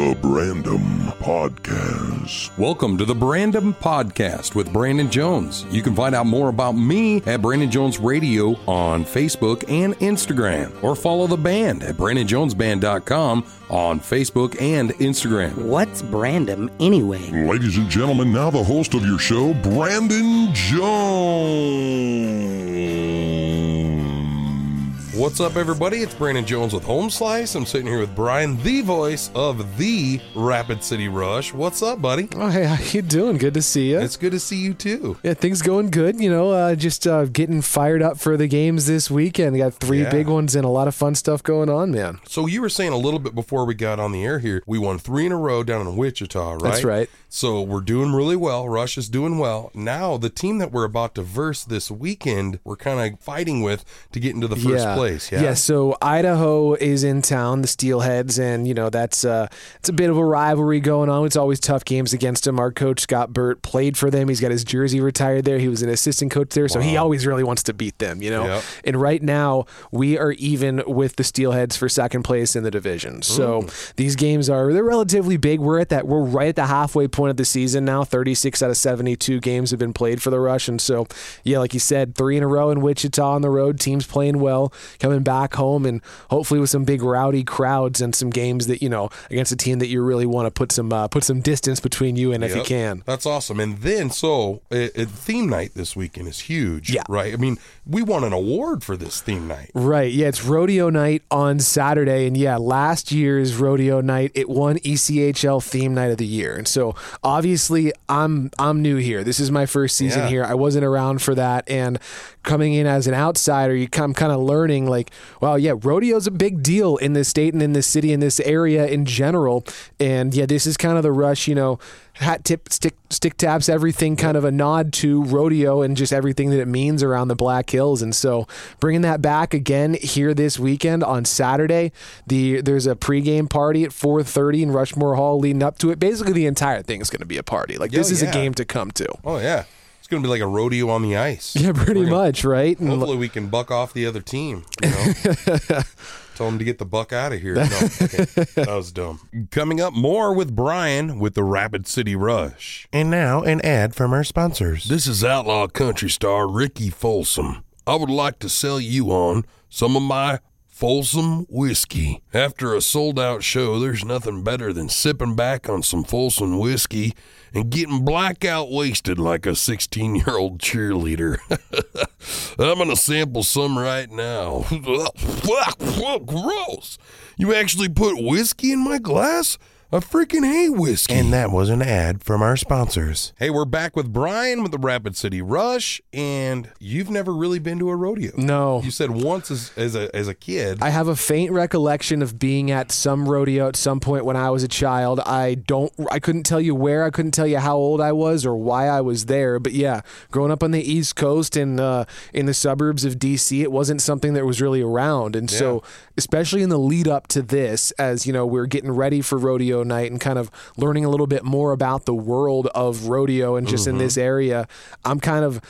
The Brandom Podcast. Welcome to the Brandon Podcast with Brandon Jones. You can find out more about me at Brandon Jones Radio on Facebook and Instagram, or follow the band at BrandonJonesBand.com on Facebook and Instagram. What's Brandom anyway? Ladies and gentlemen, now the host of your show, Brandon Jones. What's up, everybody? It's Brandon Jones with Home Slice. I'm sitting here with Brian, the voice of the Rapid City Rush. What's up, buddy? Oh, hey, how you doing? Good to see you. It's good to see you too. yeah, things going good. You know, uh, just uh, getting fired up for the games this weekend. We Got three Yeah. big ones and a lot of fun stuff going on, man. So you were saying a little bit before we got on the air here, we won three in a row down in Wichita, right? That's right. So we're doing really well. Rush is doing well. Now the team that we're about to verse this weekend, we're kind of fighting with to get into the first yeah. Place. Yeah. So Idaho is in town, the Steelheads, and you know that's uh, it's a bit of a rivalry going on. It's always tough games against them. Our coach Scott Burt played for them. He's got his jersey retired there. He was an assistant coach there, so he always really wants to beat them. You know. Yep. And right now we are even with the Steelheads for second place in the division. So these games are they're relatively big. We're at that. We're right at the halfway point of the season now. Thirty six out of seventy two games have been played for the Rush, and so yeah, like you said, three in a row in Wichita on the road. Teams playing well, coming back home, and hopefully with some big rowdy crowds and some games that you know against a team that you really want to put some uh, put some distance between you and if you can. That's awesome. And then, so uh, uh, theme night this weekend is huge. Yeah. Right. I mean, we won an award for this theme night. Right. Yeah, it's rodeo night on Saturday. And yeah, last year's rodeo night, it won ECHL theme night of the year. And so obviously I'm I'm new here. This is my first season Yeah. here. I wasn't around for that. And coming in as an outsider, you come kind of learning like, wow, yeah, rodeo's a big deal in this state and in this city, and this area in general. And yeah, this is kind of the rush, you know, hat tip, stick stick taps, everything kind of a nod to rodeo and just everything that it means around the Black Hills. And so bringing that back again here this weekend on Saturday, the there's a pregame party at 4:30 in Rushmore Hall leading up to it. Basically, the entire thing is going to be a party. Like this is yeah. a game to come to. Oh yeah. It's going to be like a rodeo on the ice. Yeah, pretty gonna- much, right? And Hopefully, we can buck off the other team. You know, tell them to get the buck out of here. No, okay. that was dumb. Coming up, more with Brian with the Rapid City Rush. And now, an ad from our sponsors. This is outlaw country star Ricky Folsom. I would like to sell you on some of my Folsom whiskey. After a sold out show, there's nothing better than sipping back on some Folsom whiskey and getting blackout wasted like a 16 year old cheerleader. I'm going to sample some right now. Gross. You actually put whiskey in my glass? I freaking hate whiskey. And that was an ad from our sponsors. Hey, we're back with Brian with the Rapid City Rush, and you've never really been to a rodeo. No. You said once as, as a as a kid. I have a faint recollection of being at some rodeo at some point when I was a child. I don't I couldn't tell you where, I couldn't tell you how old I was or why I was there, but yeah, growing up on the East Coast and uh, in the suburbs of DC, it wasn't something that was really around. And so, especially in the lead up to this as, you know, we're getting ready for rodeo night and kind of learning a little bit more about the world of rodeo and just in this area, I'm kind of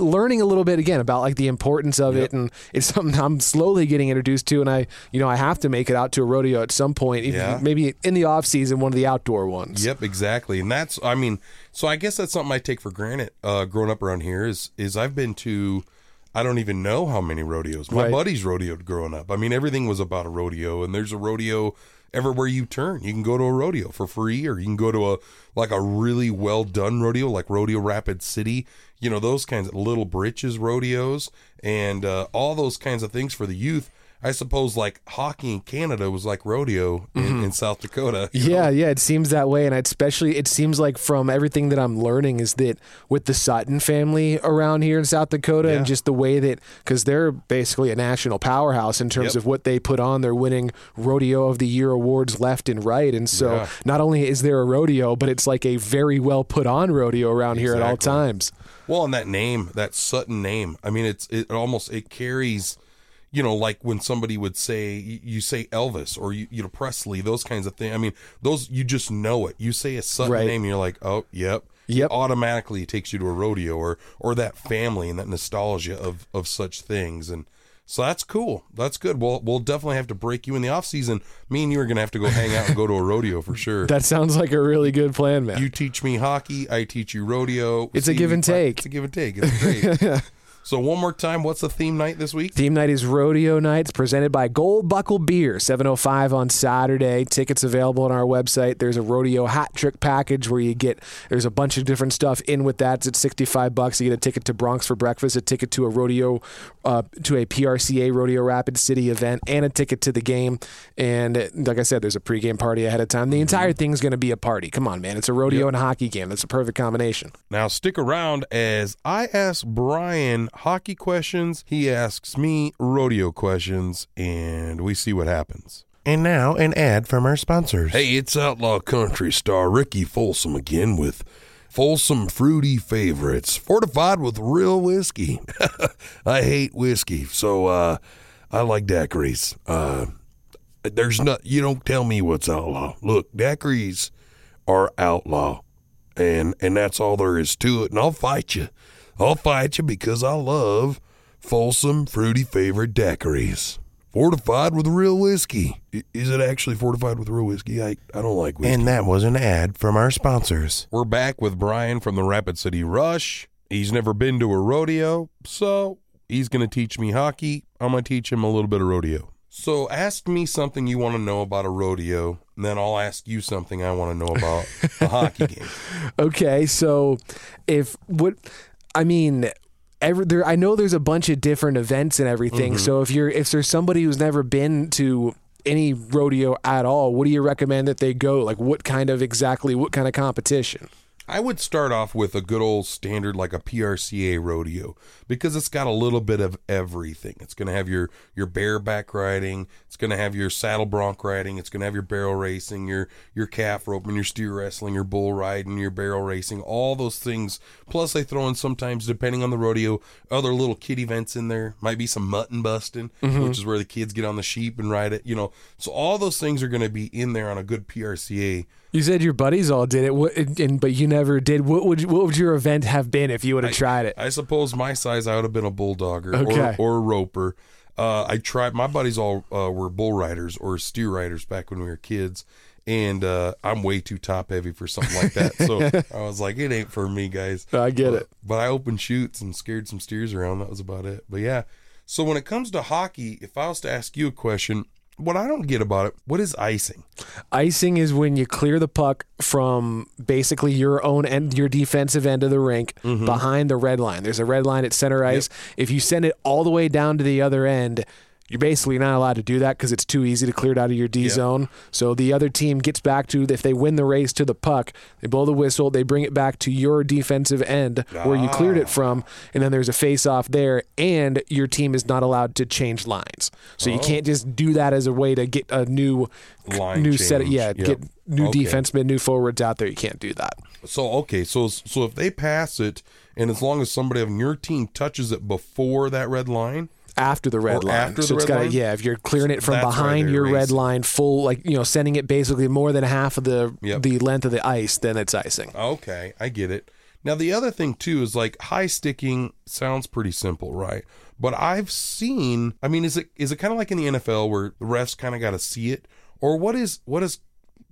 learning a little bit again about like the importance of it and it's something I'm slowly getting introduced to and I you know I have to make it out to a rodeo at some point Yeah. maybe in the off season one of the outdoor ones Yep, exactly. And that's I mean, so I guess that's something I take for granted uh growing up around here is is I've been to I don't even know how many rodeos. My Right. buddies rodeoed growing up. I mean, everything was about a rodeo and there's a rodeo everywhere you turn. You can go to a rodeo for free or you can go to a like a really well done rodeo like Rodeo Rapid City, you know, those kinds of little britches rodeos and uh all those kinds of things for the youth. I suppose like hockey in Canada was like rodeo in, mm-hmm. in South Dakota. Yeah, yeah, it seems that way, and especially it seems like from everything that I'm learning is that with the Sutton family around here in South Dakota, Yeah. and just the way that because they're basically a national powerhouse in terms Yep. of what they put on, they're winning rodeo of the year awards left and right, and so Yeah. not only is there a rodeo, but it's like a very well put on rodeo around here at all times. Well, and that name, that Sutton name, I mean, it's it almost it carries, you know, like when somebody would say you say Elvis or you you know Presley, those kinds of things. I mean, those you just know it. You say a Sutton Right. name, and you're like, oh, yep, Yep. It automatically takes you to a rodeo or or that family and that nostalgia of of such things. And So that's cool. That's good. We'll we'll definitely have to break you in the off season. Me and you are gonna have to go hang out and go to a rodeo for sure. That sounds like a really good plan, man. You teach me hockey, I teach you rodeo. It's a give and take. It's a give and take. It's great. so one more time, what's the theme night this week? Theme night is Rodeo Nights presented by Gold Buckle Beer, 705 on Saturday. Tickets available on our website. There's a rodeo hat trick package where you get there's a bunch of different stuff in with that. It's 65 bucks. You get a ticket to Broncs for breakfast, a ticket to a rodeo uh, to a PRCA Rodeo Rapid City event and a ticket to the game. And like I said, there's a pregame party ahead of time. The entire thing's going to be a party. Come on, man. It's a rodeo and a hockey game. That's a perfect combination. Now stick around as I ask Brian hockey questions, he asks me rodeo questions, and we see what happens. And now an ad from our sponsors. Hey, it's Outlaw Country star Ricky Folsom again with Folsom Fruity Favorites, fortified with real whiskey. I hate whiskey, so uh, I like daiquiris. Uh, there's not, you don't tell me what's outlaw. Look, daiquiris are outlaw, and and that's all there is to it. And I'll fight you. I'll fight you because I love Folsom Fruity Favorite daiquiris. Fortified with real whiskey. I- Is it actually fortified with real whiskey? I, I don't like whiskey. And that was an ad from our sponsors. We're back with Brian from the Rapid City Rush. He's never been to a rodeo, so he's going to teach me hockey. I'm going to teach him a little bit of rodeo. So ask me something you want to know about a rodeo, and then I'll ask you something I want to know about a hockey game. Okay, so if what I mean, every there I know there's a bunch of different events and everything. Mm-hmm. So if you're if there's somebody who's never been to any rodeo at all, what do you recommend that they go? Like what kind of exactly what kind of competition? I would start off with a good old standard like a PRCA rodeo because it's got a little bit of everything. It's going to have your your bareback riding, it's going to have your saddle bronc riding, it's going to have your barrel racing, your your calf roping, your steer wrestling, your bull riding, your barrel racing, all those things. Plus they throw in sometimes depending on the rodeo other little kid events in there. Might be some mutton busting, mm-hmm. which is where the kids get on the sheep and ride it, you know. So all those things are going to be in there on a good PRCA. You said your buddies all did it, and but you never did. What would you, what would your event have been if you would have tried it? I suppose my size, I would have been a bulldogger Okay. or, or a roper. Uh, I tried. My buddies all uh, were bull riders or steer riders back when we were kids, and uh, I'm way too top heavy for something like that. So I was like, it ain't for me, guys. I get it. But I opened chutes and scared some steers around. That was about it. But yeah. So when it comes to hockey, if I was to ask you a question, what I don't get about it, what is icing? Icing is when you clear the puck from basically your own end, your defensive end of the rink mm-hmm. behind the red line. There's a red line at center ice. If you send it all the way down to the other end, you're basically not allowed to do that because it's too easy to clear it out of your D zone. So the other team gets back to if they win the race to the puck, they blow the whistle, they bring it back to your defensive end where you cleared it ah. from, and then there's a face off there, and your team is not allowed to change lines. So you can't oh. just do that as a way to get a new Line new set of yeah, Yep. get new Okay. defensemen, new forwards out there. You can't do that. So okay, so so if they pass it, and as long as somebody on your team touches it before that red line, After the red Or line, after so the it's red got line? yeah. If you're clearing it from That's behind your red line, full like you know, sending it basically more than half of the Yep. the length of the ice, then it's icing. Okay, I get it. Now the other thing too is like high sticking sounds pretty simple, right? But I've seen, I mean, is it is it kind of like in the NFL where the refs kind of got to see it, or what is what is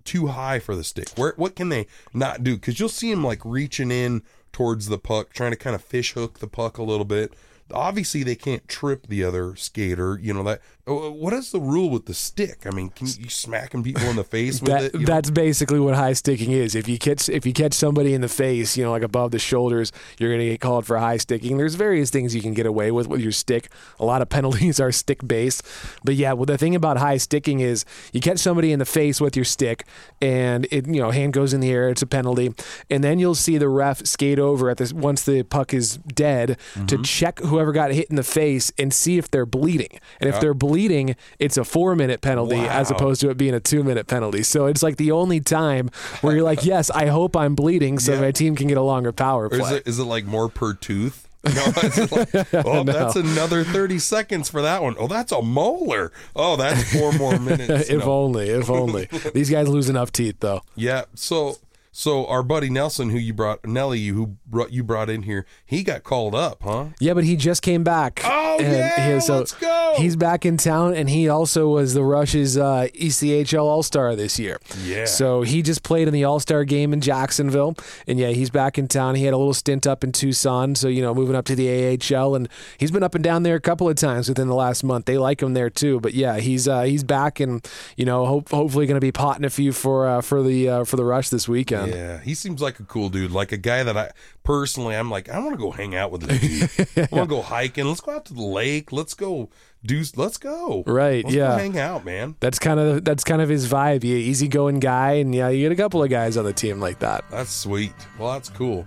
too high for the stick? Where what can they not do? Because you'll see them like reaching in towards the puck, trying to kind of fish hook the puck a little bit. Obviously, they can't trip the other skater. You know that. Uh, What is the rule with the stick? I mean, can you smacking people in the face with That, it? you know? that's basically what high sticking is. If you catch if you catch somebody in the face, you know, like above the shoulders, you're gonna get called for high sticking. There's various things you can get away with with your stick. A lot of penalties are stick based, but yeah, well, the thing about high sticking is you catch somebody in the face with your stick, and it you know hand goes in the air, it's a penalty, and then you'll see the ref skate over at this once the puck is dead to check whoever got hit in the face and see if they're bleeding, and if they're bleeding, it's a four minute penalty as opposed to it being a two minute penalty. So it's like the only time where you're like, yes, I hope I'm bleeding so Yeah. my team can get a longer power Or is it is it like more per tooth? No, like, oh, that's another thirty seconds for that one. Oh, that's a molar. Oh, that's four more minutes. if No. only, if only. These guys lose enough teeth though. Yeah. So so our buddy Nelson, who you brought Nelly, who brought you brought in here, he got called up, huh? Yeah, but he just came back. Oh yeah, he- so let's go. He's back in town, and he also was the Rush's uh, ECHL All Star this year. Yeah. So he just played in the All Star game in Jacksonville, and yeah, he's back in town. He had a little stint up in Tucson, so you know, moving up to the AHL, and he's been up and down there a couple of times within the last month. They like him there too. But yeah, he's uh, he's back, and you know, hope, hopefully going to be potting a few for uh, for the uh, for the Rush this weekend. Yeah, he seems like a cool dude, like a guy that I personally, I'm like, I want to go hang out with. I want to go hiking. Let's go out to the lake. Let's go do. Let's go. Right, Let's go yeah. hang out, man. That's kind of that's kind of his vibe. He easygoing guy, and yeah, you get a couple of guys on the team like that. That's sweet. Well, that's cool.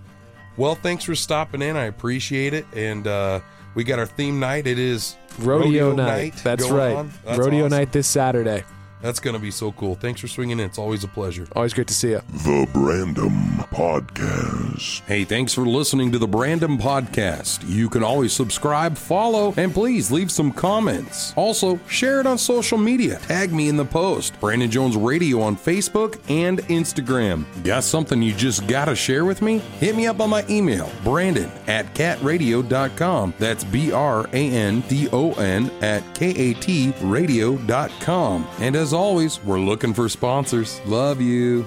Well, thanks for stopping in. I appreciate it. And uh, we got our theme night. It is Rodeo, night. That's going right. on. That's Rodeo awesome. night this Saturday. That's going to be so cool. Thanks for swinging in. It's always a pleasure. Always great to see you. The Brandom Podcast. Hey, thanks for listening to the Brandon Podcast. You can always subscribe, follow, and please leave some comments. Also, share it on social media. Tag me in the post. Brandon Jones Radio on Facebook and Instagram. Got something you just gotta share with me? Hit me up on my email, brandon at katradio.com. That's B R A N D O N at K A T radio.com. And as always, we're looking for sponsors. Love you.